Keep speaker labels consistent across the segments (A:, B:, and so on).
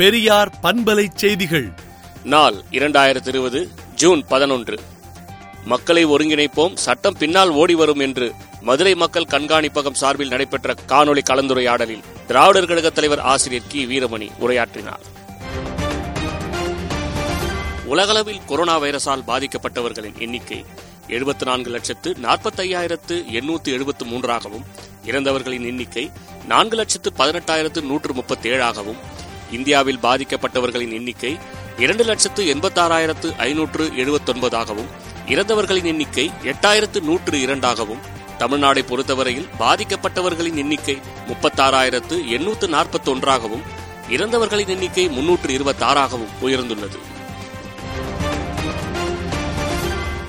A: பெரியார் பண்பலை செய்திகள்.
B: நாள் இரண்டாயிரத்தி இருபது ஜூன் பதினொன்று. மக்களை ஒருங்கிணைப்போம் சட்டம் பின்னால் ஓடி வரும் என்று மதுரை மக்கள் கண்காணிப்பகம் சார்பில் நடைபெற்ற காணொளி கலந்துரையாடலில் திராவிடர் கழக தலைவர் ஆசிரியர் கி. வீரமணி உரையாற்றினார். உலகளவில் கொரோனா வைரஸால் பாதிக்கப்பட்டவர்களின் எண்ணிக்கை எழுபத்தி நான்கு லட்சத்து நாற்பத்தையாயிரத்து எண்ணூற்று எழுபத்து மூன்றாகவும் இறந்தவர்களின் எண்ணிக்கை நான்கு லட்சத்து பதினெட்டாயிரத்து நூற்று முப்பத்தி ஏழாகவும் இந்தியாவில் பாதிக்கப்பட்டவர்களின் எண்ணிக்கை இரண்டு லட்சத்து எண்பத்தாறாயிரத்து ஐநூற்று எழுபத்தொன்பதாகவும் இறந்தவர்களின் எண்ணிக்கை எட்டாயிரத்து நூற்று இரண்டாகவும் தமிழ்நாடை பொறுத்தவரையில் பாதிக்கப்பட்டவர்களின் எண்ணிக்கை முப்பத்தாறாயிரத்து எண்ணூற்று நாற்பத்தொன்றாகவும் இறந்தவர்களின் எண்ணிக்கை முன்னூற்று இருபத்தாறாகவும் உயர்ந்துள்ளது.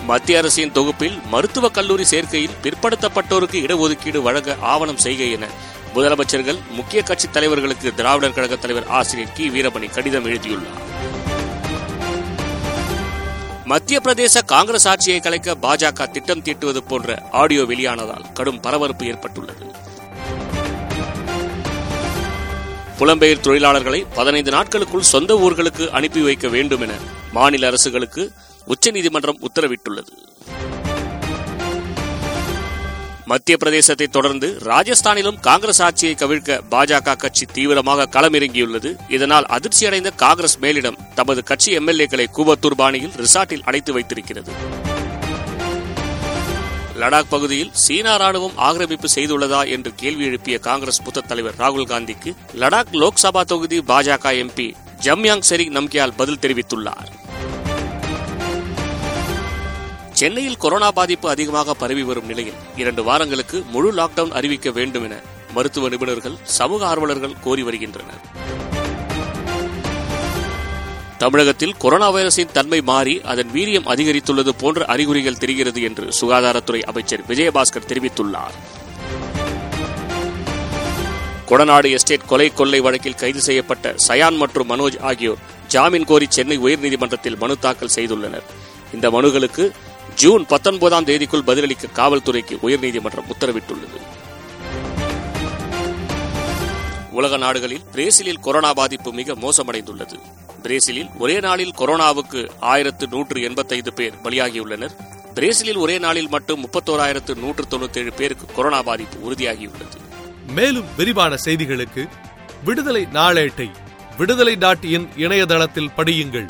B: மத்திய அரசின் தொகுப்பில் மருத்துவக் கல்லூரி சேர்க்கையில் பிற்படுத்தப்பட்டோருக்கு இடஒதுக்கீடு வழங்க ஆவணம் செய்க என முதலமைச்சர்கள் முக்கிய கட்சி தலைவர்களுக்கு திராவிடர் கழக தலைவர் ஆசிரியர் கி. வீரமணி கடிதம் எழுதியுள்ளார். மத்திய பிரதேச காங்கிரஸ் ஆட்சியை கலைக்க பாஜக திட்டம் தீட்டுவது போன்ற ஆடியோ வெளியானதால் கடும் பரபரப்பு ஏற்பட்டுள்ளது. புலம்பெயர் தொழிலாளர்களை பதினைந்து நாட்களுக்குள் சொந்த ஊர்களுக்கு அனுப்பி வைக்க வேண்டும் என மாநில அரசுகளுக்கு உச்சநீதிமன்றம் உத்தரவிட்டுள்ளது. மத்திய பிரதேசத்தை தொடர்ந்து ராஜஸ்தானிலும் காங்கிரஸ் ஆட்சியை கவிழ்க்க பாஜக கட்சி தீவிரமாக களமிறங்கியுள்ளது. இதனால் அதிர்ச்சியடைந்த காங்கிரஸ் மேலிடம் தமது கட்சி எம்எல்ஏக்களை கூவத்தூர் பாணியில் ரிசார்ட்டில் அடைத்து வைத்திருக்கிறது. லடாக் பகுதியில் சீனா ராணுவம் ஆக்கிரமிப்பு செய்துள்ளதா என்று கேள்வி எழுப்பிய காங்கிரஸ் மூத்த தலைவர் ராகுல் காந்திக்கு லடாக் லோக்சபா தொகுதி பாஜக எம்பி ஜம்யாங் செரிங் நம்கியால் பதில் தெரிவித்துள்ளார். சென்னையில் கொரோனா பாதிப்பு அதிகமாக பரவி வரும் நிலையில் இரண்டு வாரங்களுக்கு முழு லாக்டவுன் அறிவிக்க வேண்டும் என மருத்துவ நிபுணர்கள் சமூக ஆர்வலர்கள் கோரி வருகின்றனர். தமிழகத்தில் கொரோனா வைரஸின் தன்மை மாறி அதன் வீரியம் அதிகரித்துள்ளது போன்ற அறிகுறிகள் தெரிகிறது என்று சுகாதாரத்துறை அமைச்சர் விஜயபாஸ்கர் தெரிவித்துள்ளார். கொடநாடு எஸ்டேட் கொலை கொள்ளை வழக்கில் கைது செய்யப்பட்ட சயான் மற்றும் மனோஜ் ஆகியோர் ஜாமீன் கோரி சென்னை உயர்நீதிமன்றத்தில் மனு தாக்கல் செய்துள்ளனர். இந்த மனுகளுக்கு ஜூன் பத்தொன்பதாம் தேதிக்குள் பதிலளிக்க காவல்துறைக்கு உயர்நீதிமன்றம் உத்தரவிட்டுள்ளது. உலக நாடுகளில் பிரேசிலில் கொரோனா பாதிப்பு மிக மோசமடைந்துள்ளது. பிரேசிலில் ஒரே நாளில் கொரோனாவுக்கு ஆயிரத்து நூற்று எண்பத்தைந்து பேர் பலியாகியுள்ளனர். பிரேசிலில் ஒரே நாளில் மட்டும் முப்பத்தோராயிரத்து நூற்று தொண்ணூத்தி ஏழு பேருக்கு கொரோனா பாதிப்பு உறுதியாகியுள்ளது.
A: மேலும் விரிவான செய்திகளுக்கு விடுதலை நாளேட்டை விடுதலை டாட் இன் இணையதளத்தில் படியுங்கள்.